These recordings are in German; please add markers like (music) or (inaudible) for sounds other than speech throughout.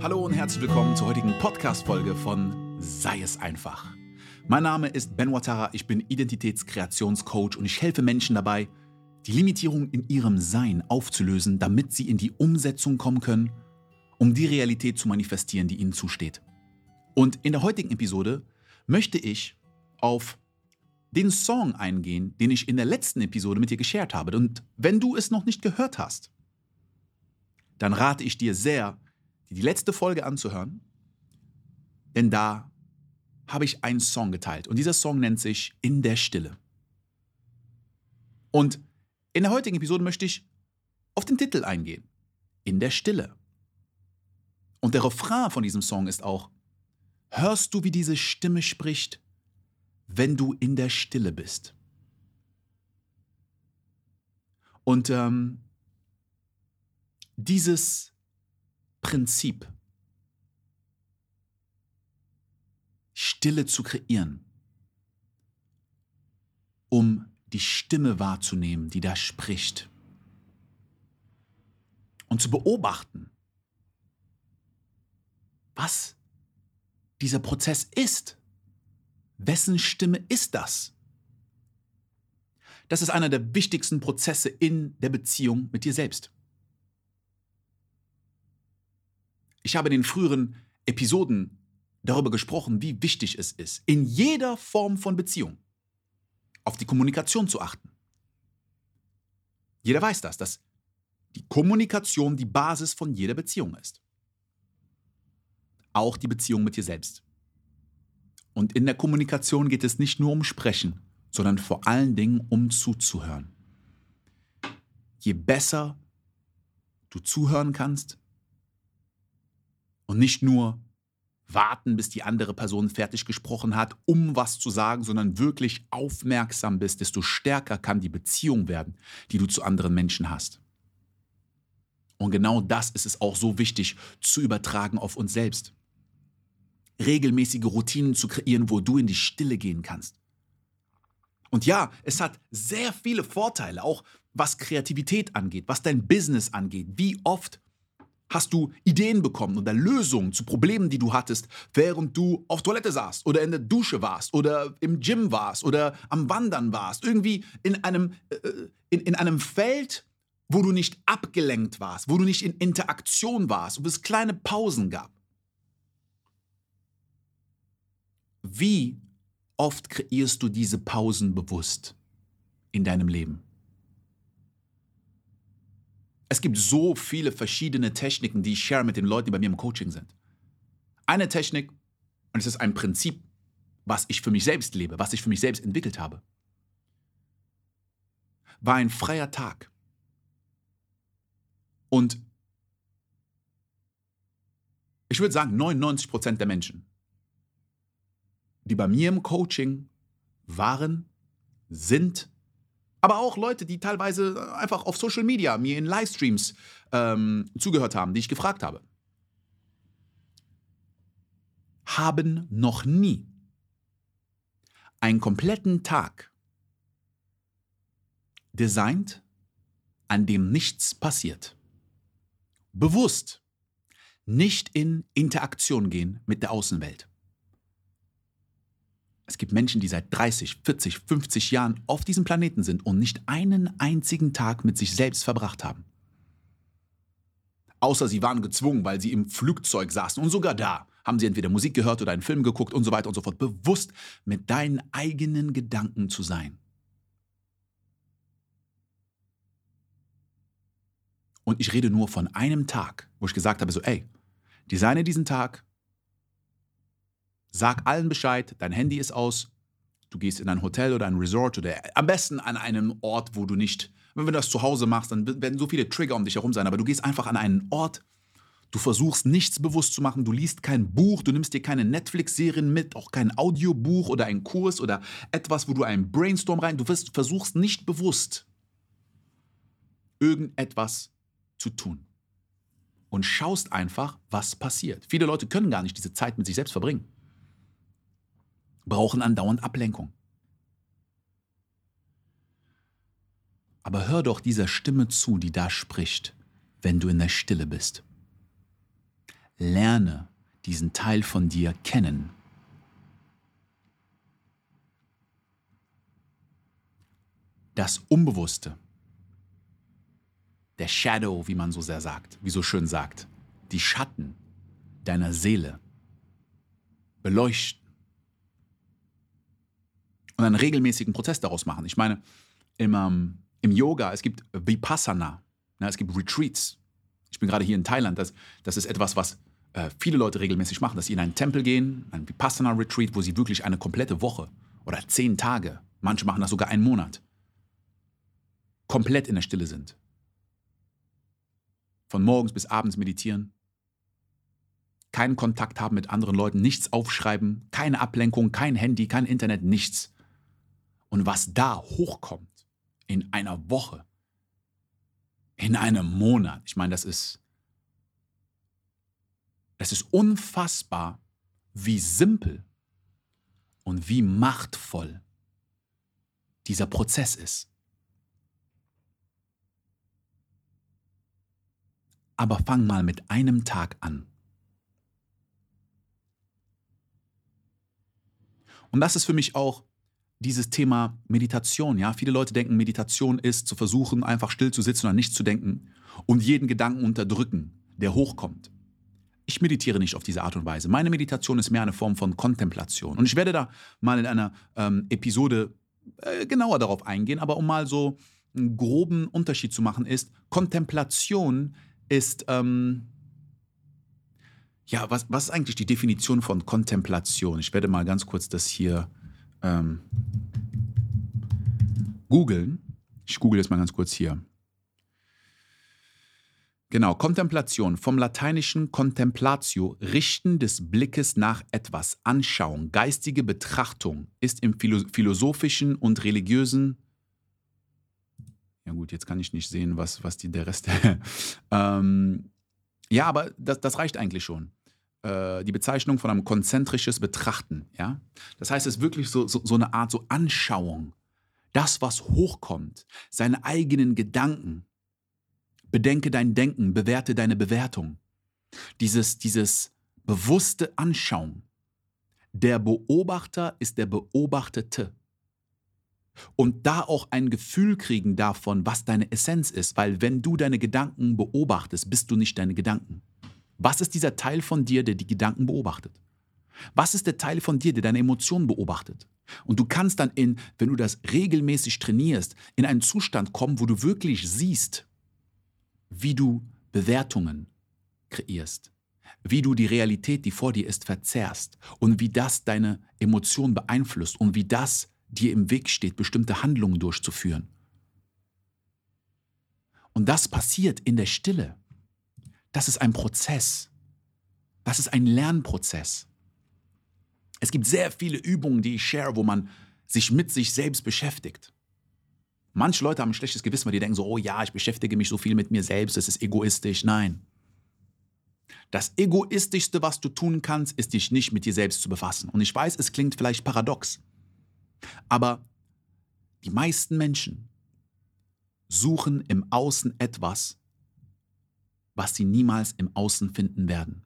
Hallo und herzlich willkommen zur heutigen Podcast-Folge von Sei es einfach. Mein Name ist Ben Watara, ich bin Identitätskreationscoach und ich helfe Menschen dabei, die Limitierung in ihrem Sein aufzulösen, damit sie in die Umsetzung kommen können, um die Realität zu manifestieren, die ihnen zusteht. Und in der heutigen Episode möchte ich auf den Song eingehen, den ich in der letzten Episode mit dir geshared habe. Und wenn du es noch nicht gehört hast, dann rate ich dir sehr, die letzte Folge anzuhören, denn da habe ich einen Song geteilt und dieser Song nennt sich In der Stille. Und in der heutigen Episode möchte ich auf den Titel eingehen. In der Stille. Und der Refrain von diesem Song ist auch, hörst du, wie diese Stimme spricht, wenn du in der Stille bist? Und ähm, dieses Prinzip, Stille zu kreieren, um die Stimme wahrzunehmen, die da spricht. Und zu beobachten, was dieser Prozess ist. Wessen Stimme ist das? Das ist einer der wichtigsten Prozesse in der Beziehung mit dir selbst. Ich habe in den früheren Episoden darüber gesprochen, wie wichtig es ist, in jeder Form von Beziehung auf die Kommunikation zu achten. Jeder weiß das, dass die Kommunikation die Basis von jeder Beziehung ist. Auch die Beziehung mit dir selbst. Und in der Kommunikation geht es nicht nur um Sprechen, sondern vor allen Dingen um zuzuhören. Je besser du zuhören kannst, und nicht nur warten, bis die andere Person fertig gesprochen hat, um was zu sagen, sondern wirklich aufmerksam bist, desto stärker kann die Beziehung werden, die du zu anderen Menschen hast. Und genau das ist es auch so wichtig zu übertragen auf uns selbst. Regelmäßige Routinen zu kreieren, wo du in die Stille gehen kannst. Und ja, es hat sehr viele Vorteile, auch was Kreativität angeht, was dein Business angeht. Wie oft hast du Ideen bekommen oder Lösungen zu Problemen, die du hattest, während du auf Toilette saßt oder in der Dusche warst oder im Gym warst oder am Wandern warst. Irgendwie in einem, äh, in, in einem Feld, wo du nicht abgelenkt warst, wo du nicht in Interaktion warst, wo es kleine Pausen gab. Wie oft kreierst du diese Pausen bewusst in deinem Leben? Es gibt so viele verschiedene Techniken, die ich share mit den Leuten, die bei mir im Coaching sind. Eine Technik, und es ist ein Prinzip, was ich für mich selbst lebe, was ich für mich selbst entwickelt habe, war ein freier Tag. Und ich würde sagen, 99 Prozent der Menschen, die bei mir im Coaching waren, sind aber auch Leute, die teilweise einfach auf Social Media mir in Livestreams ähm, zugehört haben, die ich gefragt habe, haben noch nie einen kompletten Tag designt, an dem nichts passiert. Bewusst nicht in Interaktion gehen mit der Außenwelt. Es gibt Menschen, die seit 30, 40, 50 Jahren auf diesem Planeten sind und nicht einen einzigen Tag mit sich selbst verbracht haben. Außer sie waren gezwungen, weil sie im Flugzeug saßen und sogar da haben sie entweder Musik gehört oder einen Film geguckt und so weiter und so fort. Bewusst mit deinen eigenen Gedanken zu sein. Und ich rede nur von einem Tag, wo ich gesagt habe, so, ey, designe diesen Tag, Sag allen Bescheid, dein Handy ist aus, du gehst in ein Hotel oder ein Resort oder am besten an einem Ort, wo du nicht, wenn du das zu Hause machst, dann werden so viele Trigger um dich herum sein, aber du gehst einfach an einen Ort, du versuchst nichts bewusst zu machen, du liest kein Buch, du nimmst dir keine Netflix-Serien mit, auch kein Audiobuch oder einen Kurs oder etwas, wo du einen Brainstorm rein, du versuchst nicht bewusst irgendetwas zu tun. Und schaust einfach, was passiert. Viele Leute können gar nicht diese Zeit mit sich selbst verbringen brauchen andauernd Ablenkung. Aber hör doch dieser Stimme zu, die da spricht, wenn du in der Stille bist. Lerne diesen Teil von dir kennen. Das Unbewusste, der Shadow, wie man so sehr sagt, wie so schön sagt, die Schatten deiner Seele beleuchten und einen regelmäßigen Prozess daraus machen. Ich meine, im, ähm, im Yoga, es gibt Vipassana, ja, es gibt Retreats. Ich bin gerade hier in Thailand, das, das ist etwas, was äh, viele Leute regelmäßig machen, dass sie in einen Tempel gehen, ein Vipassana-Retreat, wo sie wirklich eine komplette Woche oder zehn Tage, manche machen das sogar einen Monat, komplett in der Stille sind. Von morgens bis abends meditieren, keinen Kontakt haben mit anderen Leuten, nichts aufschreiben, keine Ablenkung, kein Handy, kein Internet, nichts. Und was da hochkommt in einer Woche, in einem Monat, ich meine, das ist, es ist unfassbar, wie simpel und wie machtvoll dieser Prozess ist. Aber fang mal mit einem Tag an. Und das ist für mich auch dieses Thema Meditation. Ja, viele Leute denken, Meditation ist zu versuchen, einfach still zu sitzen oder nicht zu denken und jeden Gedanken unterdrücken, der hochkommt. Ich meditiere nicht auf diese Art und Weise. Meine Meditation ist mehr eine Form von Kontemplation. Und ich werde da mal in einer ähm, Episode äh, genauer darauf eingehen, aber um mal so einen groben Unterschied zu machen, ist, Kontemplation ist, ähm, ja, was, was ist eigentlich die Definition von Kontemplation? Ich werde mal ganz kurz das hier ähm, googeln. Ich google jetzt mal ganz kurz hier. Genau, Kontemplation vom lateinischen contemplatio, Richten des Blickes nach etwas, Anschauung, geistige Betrachtung, ist im philosophischen und religiösen ja gut, jetzt kann ich nicht sehen, was, was die, der Rest. (laughs) ähm, ja, aber das, das reicht eigentlich schon. Äh, die Bezeichnung von einem konzentrisches Betrachten. Ja? Das heißt, es ist wirklich so, so, so eine Art so Anschauung. Das, was hochkommt, seine eigenen Gedanken. Bedenke dein Denken, bewerte deine Bewertung. Dieses, dieses bewusste Anschauen. Der Beobachter ist der Beobachtete. Und da auch ein Gefühl kriegen davon, was deine Essenz ist, weil wenn du deine Gedanken beobachtest, bist du nicht deine Gedanken. Was ist dieser Teil von dir, der die Gedanken beobachtet? Was ist der Teil von dir, der deine Emotionen beobachtet? Und du kannst dann in, wenn du das regelmäßig trainierst, in einen Zustand kommen, wo du wirklich siehst, wie du Bewertungen kreierst, wie du die Realität, die vor dir ist, verzerrst und wie das deine Emotionen beeinflusst und wie das dir im Weg steht, bestimmte Handlungen durchzuführen. Und das passiert in der Stille. Das ist ein Prozess. Das ist ein Lernprozess. Es gibt sehr viele Übungen, die ich share, wo man sich mit sich selbst beschäftigt. Manche Leute haben ein schlechtes Gewissen, weil die denken so, oh ja, ich beschäftige mich so viel mit mir selbst, das ist egoistisch. Nein. Das Egoistischste, was du tun kannst, ist dich nicht mit dir selbst zu befassen. Und ich weiß, es klingt vielleicht paradox, aber die meisten Menschen suchen im Außen etwas, was sie niemals im Außen finden werden.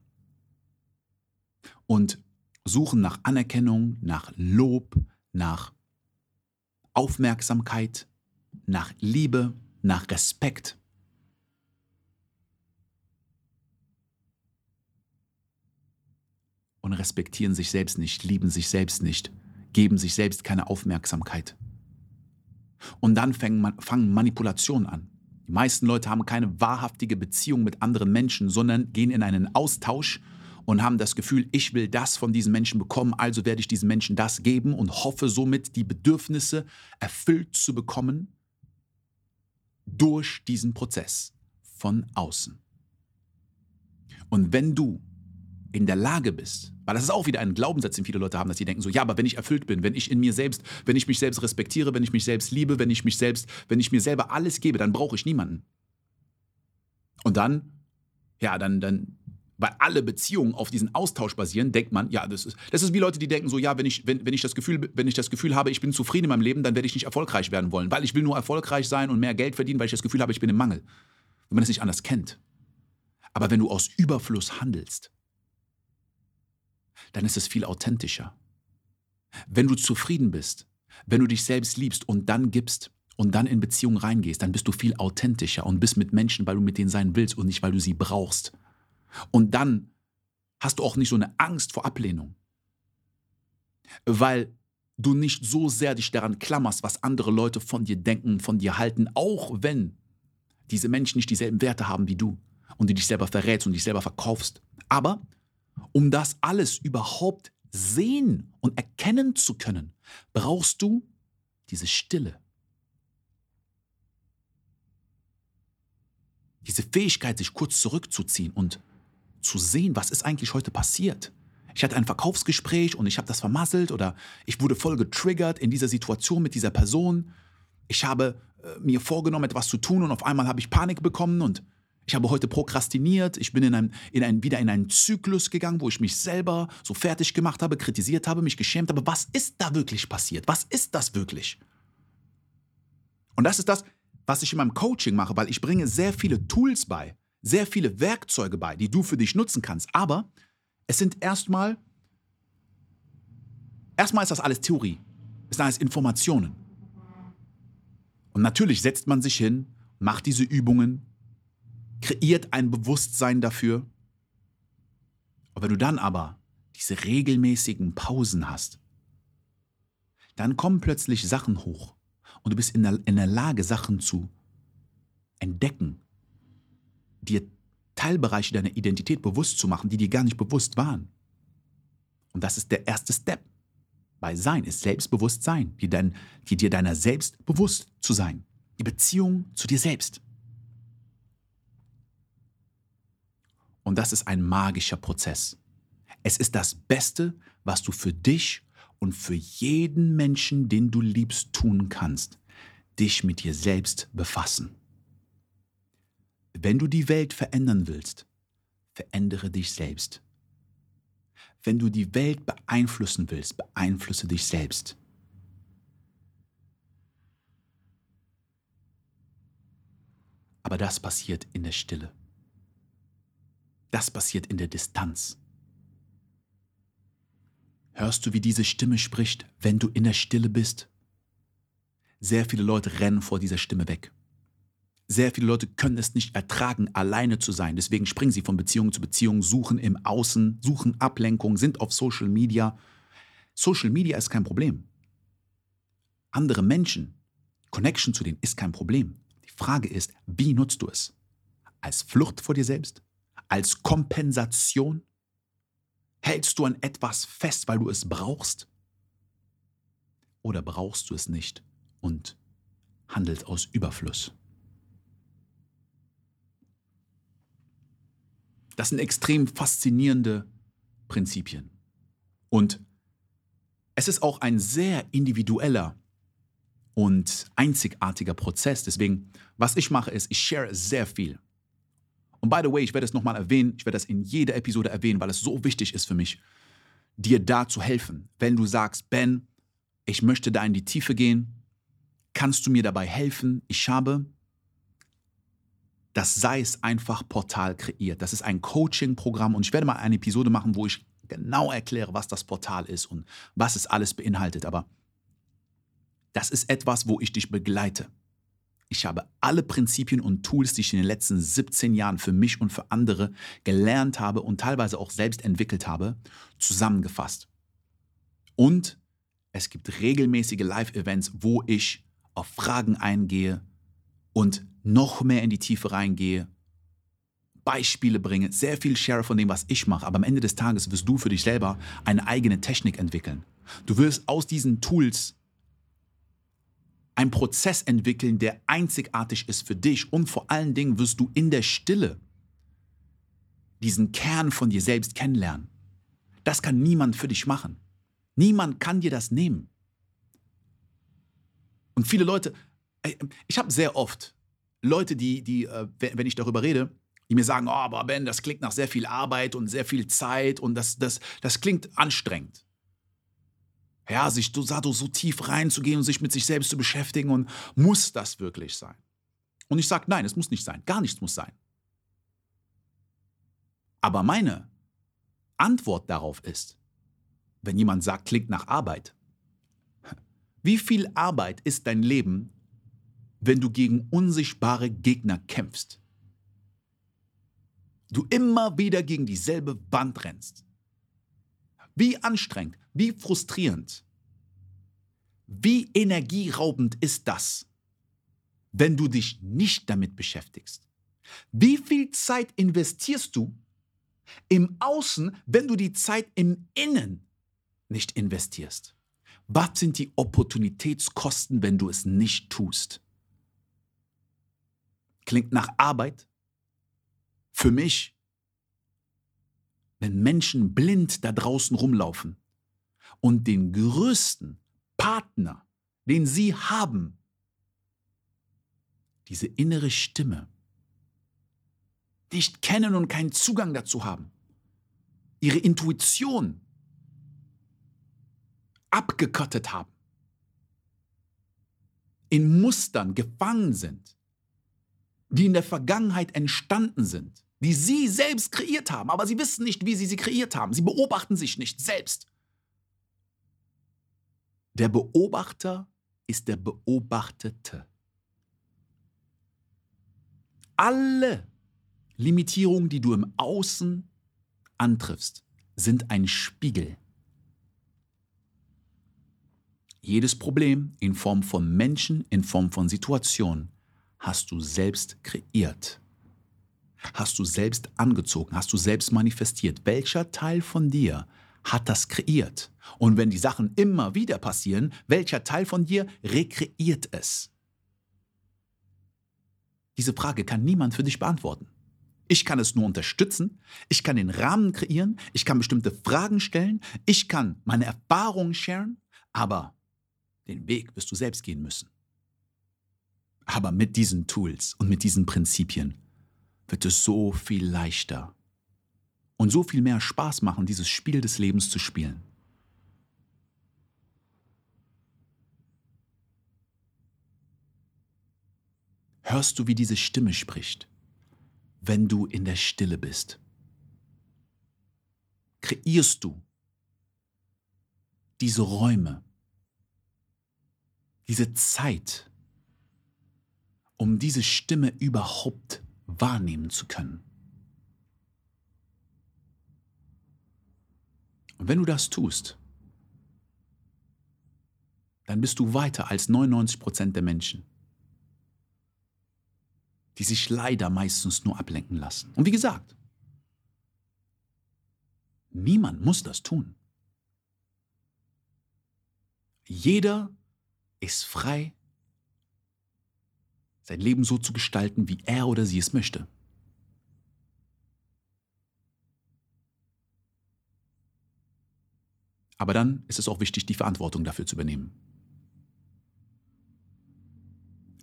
Und suchen nach Anerkennung, nach Lob, nach Aufmerksamkeit, nach Liebe, nach Respekt. Und respektieren sich selbst nicht, lieben sich selbst nicht, geben sich selbst keine Aufmerksamkeit. Und dann fangen, Manipulationen an. Die meisten Leute haben keine wahrhaftige Beziehung mit anderen Menschen, sondern gehen in einen Austausch und haben das Gefühl, ich will das von diesen Menschen bekommen, also werde ich diesen Menschen das geben und hoffe somit, die Bedürfnisse erfüllt zu bekommen durch diesen Prozess von außen. Und wenn du in der Lage bist, weil das ist auch wieder ein Glaubenssatz, den viele Leute haben, dass sie denken so, ja, aber wenn ich erfüllt bin, wenn ich in mir selbst, wenn ich mich selbst respektiere, wenn ich mich selbst liebe, wenn ich mich selbst, wenn ich mir selber alles gebe, dann brauche ich niemanden. Und dann, ja, dann, dann, weil alle Beziehungen auf diesen Austausch basieren, denkt man, ja, das ist, das ist wie Leute, die denken so, ja, wenn ich, wenn, wenn ich das Gefühl, wenn ich das Gefühl habe, ich bin zufrieden in meinem Leben, dann werde ich nicht erfolgreich werden wollen, weil ich will nur erfolgreich sein und mehr Geld verdienen, weil ich das Gefühl habe, ich bin im Mangel. Wenn man es nicht anders kennt. Aber wenn du aus Überfluss handelst, dann ist es viel authentischer. Wenn du zufrieden bist, wenn du dich selbst liebst und dann gibst und dann in Beziehungen reingehst, dann bist du viel authentischer und bist mit Menschen, weil du mit denen sein willst und nicht, weil du sie brauchst. Und dann hast du auch nicht so eine Angst vor Ablehnung. Weil du nicht so sehr dich daran klammerst, was andere Leute von dir denken, von dir halten, auch wenn diese Menschen nicht dieselben Werte haben wie du und du dich selber verrätst und dich selber verkaufst. Aber um das alles überhaupt sehen und erkennen zu können, brauchst du diese Stille. Diese Fähigkeit, sich kurz zurückzuziehen und zu sehen, was ist eigentlich heute passiert. Ich hatte ein Verkaufsgespräch und ich habe das vermasselt oder ich wurde voll getriggert in dieser Situation mit dieser Person. Ich habe äh, mir vorgenommen, etwas zu tun und auf einmal habe ich Panik bekommen und ich habe heute prokrastiniert. Ich bin in ein, in ein, wieder in einen Zyklus gegangen, wo ich mich selber so fertig gemacht habe, kritisiert habe, mich geschämt habe. Was ist da wirklich passiert? Was ist das wirklich? Und das ist das, was ich in meinem Coaching mache, weil ich bringe sehr viele Tools bei, sehr viele Werkzeuge bei, die du für dich nutzen kannst. Aber es sind erstmal, erstmal ist das alles Theorie. Es sind alles Informationen. Und natürlich setzt man sich hin, macht diese Übungen, kreiert ein Bewusstsein dafür. Und wenn du dann aber diese regelmäßigen Pausen hast, dann kommen plötzlich Sachen hoch und du bist in der, in der Lage, Sachen zu entdecken, dir Teilbereiche deiner Identität bewusst zu machen, die dir gar nicht bewusst waren. Und das ist der erste Step. Bei Sein ist Selbstbewusstsein, die, dein, die dir deiner selbst bewusst zu sein. Die Beziehung zu dir selbst. Und das ist ein magischer Prozess. Es ist das Beste, was du für dich und für jeden Menschen, den du liebst, tun kannst. Dich mit dir selbst befassen. Wenn du die Welt verändern willst, verändere dich selbst. Wenn du die Welt beeinflussen willst, beeinflusse dich selbst. Aber das passiert in der Stille. Das passiert in der Distanz. Hörst du, wie diese Stimme spricht, wenn du in der Stille bist? Sehr viele Leute rennen vor dieser Stimme weg. Sehr viele Leute können es nicht ertragen, alleine zu sein. Deswegen springen sie von Beziehung zu Beziehung, suchen im Außen, suchen Ablenkung, sind auf Social Media. Social Media ist kein Problem. Andere Menschen, Connection zu denen ist kein Problem. Die Frage ist, wie nutzt du es? Als Flucht vor dir selbst? Als Kompensation? Hältst du an etwas fest, weil du es brauchst? Oder brauchst du es nicht und handelst aus Überfluss? Das sind extrem faszinierende Prinzipien. Und es ist auch ein sehr individueller und einzigartiger Prozess. Deswegen, was ich mache, ist, ich share sehr viel. Und by the way, ich werde es nochmal erwähnen, ich werde das in jeder Episode erwähnen, weil es so wichtig ist für mich, dir da zu helfen. Wenn du sagst, Ben, ich möchte da in die Tiefe gehen, kannst du mir dabei helfen? Ich habe das sei es einfach Portal kreiert. Das ist ein Coaching-Programm und ich werde mal eine Episode machen, wo ich genau erkläre, was das Portal ist und was es alles beinhaltet. Aber das ist etwas, wo ich dich begleite. Ich habe alle Prinzipien und Tools, die ich in den letzten 17 Jahren für mich und für andere gelernt habe und teilweise auch selbst entwickelt habe, zusammengefasst. Und es gibt regelmäßige Live-Events, wo ich auf Fragen eingehe und noch mehr in die Tiefe reingehe, Beispiele bringe, sehr viel share von dem, was ich mache. Aber am Ende des Tages wirst du für dich selber eine eigene Technik entwickeln. Du wirst aus diesen Tools einen Prozess entwickeln, der einzigartig ist für dich. Und vor allen Dingen wirst du in der Stille diesen Kern von dir selbst kennenlernen. Das kann niemand für dich machen. Niemand kann dir das nehmen. Und viele Leute, ich habe sehr oft Leute, die, die, äh, wenn ich darüber rede, die mir sagen, oh, aber Ben, das klingt nach sehr viel Arbeit und sehr viel Zeit und das, das, das klingt anstrengend. Ja, sich so, so tief reinzugehen und sich mit sich selbst zu beschäftigen und muss das wirklich sein? Und ich sage, nein, es muss nicht sein. Gar nichts muss sein. Aber meine Antwort darauf ist, wenn jemand sagt, klingt nach Arbeit. (laughs) Wie viel Arbeit ist dein Leben, wenn du gegen unsichtbare Gegner kämpfst? Du immer wieder gegen dieselbe Wand rennst. Wie anstrengend, wie frustrierend, wie energieraubend ist das, wenn du dich nicht damit beschäftigst? Wie viel Zeit investierst du im Außen, wenn du die Zeit im Innen nicht investierst? Was sind die Opportunitätskosten, wenn du es nicht tust? Klingt nach Arbeit? Für mich, wenn Menschen blind da draußen rumlaufen und den größten Partner, den sie haben, diese innere Stimme, nicht kennen und keinen Zugang dazu haben, ihre Intuition abgekottet haben, in Mustern gefangen sind, die in der Vergangenheit entstanden sind, die sie selbst kreiert haben, aber sie wissen nicht, wie sie sie kreiert haben. Sie beobachten sich nicht selbst. Der Beobachter ist der Beobachtete. Alle Limitierungen, die du im Außen antriffst, sind ein Spiegel. Jedes Problem in Form von Menschen, in Form von Situationen hast du selbst kreiert. Hast du selbst angezogen, hast du selbst manifestiert. Welcher Teil von dir hat das kreiert? Und wenn die Sachen immer wieder passieren, welcher Teil von dir rekreiert es? Diese Frage kann niemand für dich beantworten. Ich kann es nur unterstützen, ich kann den Rahmen kreieren, ich kann bestimmte Fragen stellen, ich kann meine Erfahrungen sharen, aber den Weg wirst du selbst gehen müssen. Aber mit diesen Tools und mit diesen Prinzipien wird es so viel leichter und so viel mehr Spaß machen, dieses Spiel des Lebens zu spielen. Hörst du, wie diese Stimme spricht? wenn du in der Stille bist? Kreierst du diese Räume, diese Zeit, um diese Stimme überhaupt wahrnehmen zu können? Und wenn du das tust, dann bist du weiter als 99 Prozent der Menschen die sich leider meistens nur ablenken lassen. Und wie gesagt, niemand muss das tun. Jeder ist frei, sein Leben so zu gestalten, wie er oder sie es möchte. Aber dann ist es auch wichtig, die Verantwortung dafür zu übernehmen.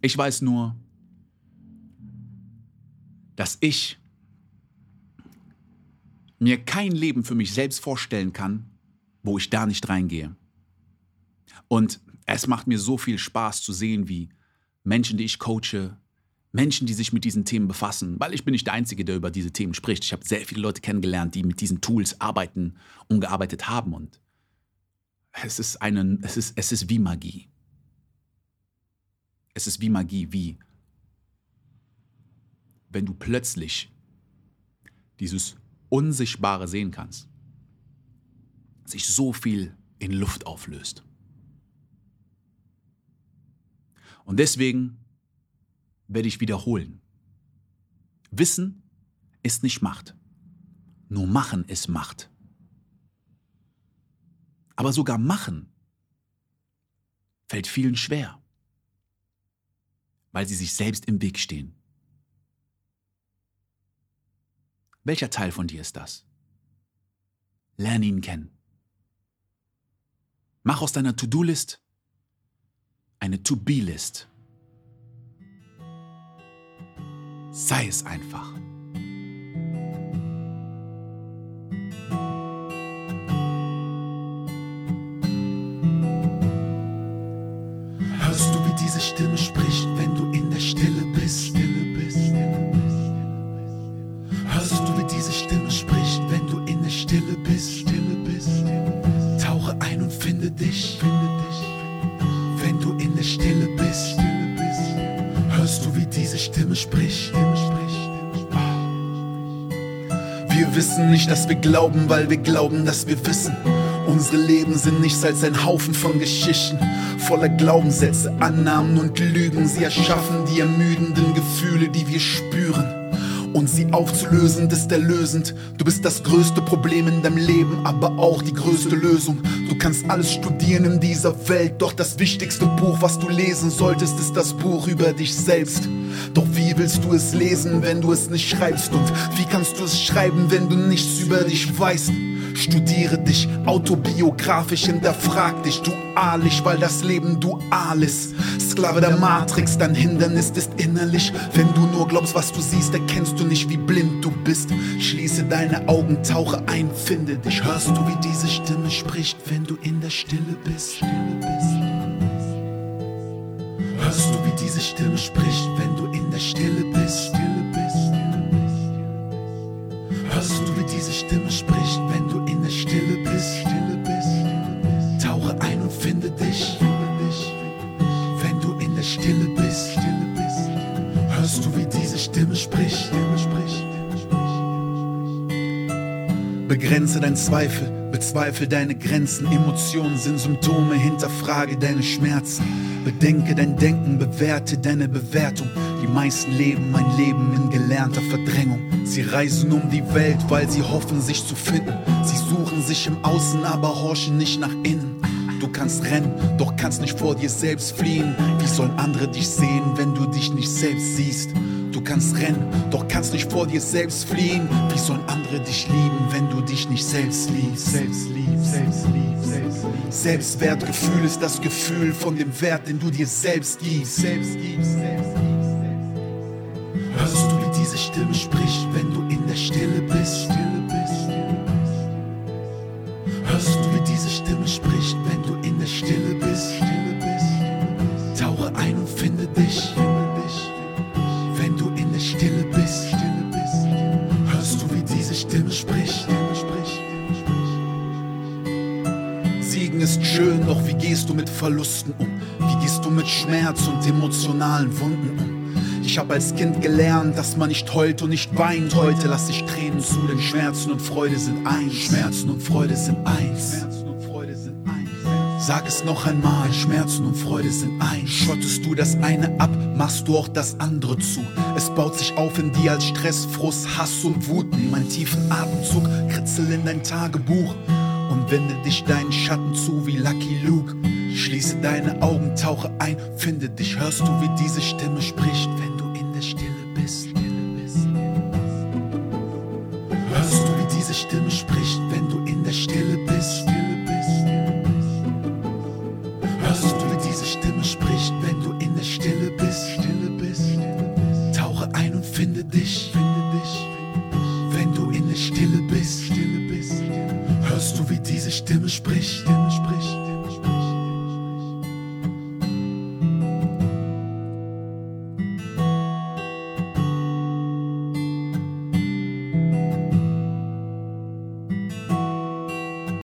Ich weiß nur, dass ich mir kein Leben für mich selbst vorstellen kann, wo ich da nicht reingehe. Und es macht mir so viel Spaß zu sehen, wie Menschen, die ich coache, Menschen, die sich mit diesen Themen befassen, weil ich bin nicht der Einzige, der über diese Themen spricht. Ich habe sehr viele Leute kennengelernt, die mit diesen Tools arbeiten und gearbeitet haben. Und es ist, eine, es ist, es ist wie Magie. Es ist wie Magie, wie wenn du plötzlich dieses Unsichtbare sehen kannst, sich so viel in Luft auflöst. Und deswegen werde ich wiederholen. Wissen ist nicht Macht. Nur Machen ist Macht. Aber sogar Machen fällt vielen schwer, weil sie sich selbst im Weg stehen. Welcher Teil von dir ist das? Lerne ihn kennen. Mach aus deiner To-Do-List eine To-Be-List. Sei es einfach. Finde dich, wenn du in der Stille bist. Hörst du, wie diese Stimme spricht? Wir wissen nicht, dass wir glauben, weil wir glauben, dass wir wissen. Unsere Leben sind nichts als ein Haufen von Geschichten, voller Glaubenssätze, Annahmen und Lügen. Sie erschaffen die ermüdenden Gefühle, die wir spüren. Und sie aufzulösen ist erlösend. Du bist das größte Problem in deinem Leben, aber auch die größte Lösung. Du kannst alles studieren in dieser Welt, doch das wichtigste Buch, was du lesen solltest, ist das Buch über dich selbst. Doch wie willst du es lesen, wenn du es nicht schreibst? Und wie kannst du es schreiben, wenn du nichts über dich weißt? Studiere dich autobiografisch, hinterfrag dich dualisch, weil das Leben dual ist. Sklave der Matrix, dein Hindernis ist innerlich. Wenn du nur glaubst, was du siehst, erkennst du nicht, wie blind du bist. Schließe deine Augen, tauche ein, finde dich. Hörst du, wie diese Stimme spricht, wenn du in der Stille bist? Stille bist. Hörst du, wie diese Stimme spricht, wenn du in der Stille bist? Stille bist. Hörst du, Begrenze dein Zweifel, bezweifle deine Grenzen. Emotionen sind Symptome, hinterfrage deine Schmerzen. Bedenke dein Denken, bewerte deine Bewertung. Die meisten leben ein Leben in gelernter Verdrängung. Sie reisen um die Welt, weil sie hoffen, sich zu finden. Sie suchen sich im Außen, aber horchen nicht nach innen. Du kannst rennen, doch kannst nicht vor dir selbst fliehen. Wie sollen andere dich sehen, wenn du dich nicht selbst siehst? Kannst rennen, doch kannst nicht vor dir selbst fliehen. Wie sollen andere dich lieben, wenn du dich nicht selbst liebst? Selbst liebst, selbst liebst, selbst liebst. Selbstwertgefühl ist das Gefühl von dem Wert, den du dir selbst gibst. Selbst gibst, selbst gibst. Hörst du, wie diese Stimme spricht, wenn du in der Stille bist? Stille bist. Hörst du, Verlusten um? Wie gehst du mit Schmerz und emotionalen Wunden um? Ich hab als Kind gelernt, dass man nicht heult und nicht weint. Heute lass ich Tränen zu, denn Schmerzen und Freude sind eins. Schmerzen und Freude sind eins. Sag es noch einmal, Schmerzen und Freude sind eins. Schottest du das eine ab, machst du auch das andere zu. Es baut sich auf in dir als Stress, Frust, Hass und Wut. Nimm einen tiefen Atemzug, kritzel in dein Tagebuch und wende dich deinen Schatten zu wie Lucky Luke. Schließe deine Augen, tauche ein, finde dich, hörst du, wie diese Stimme spricht, wenn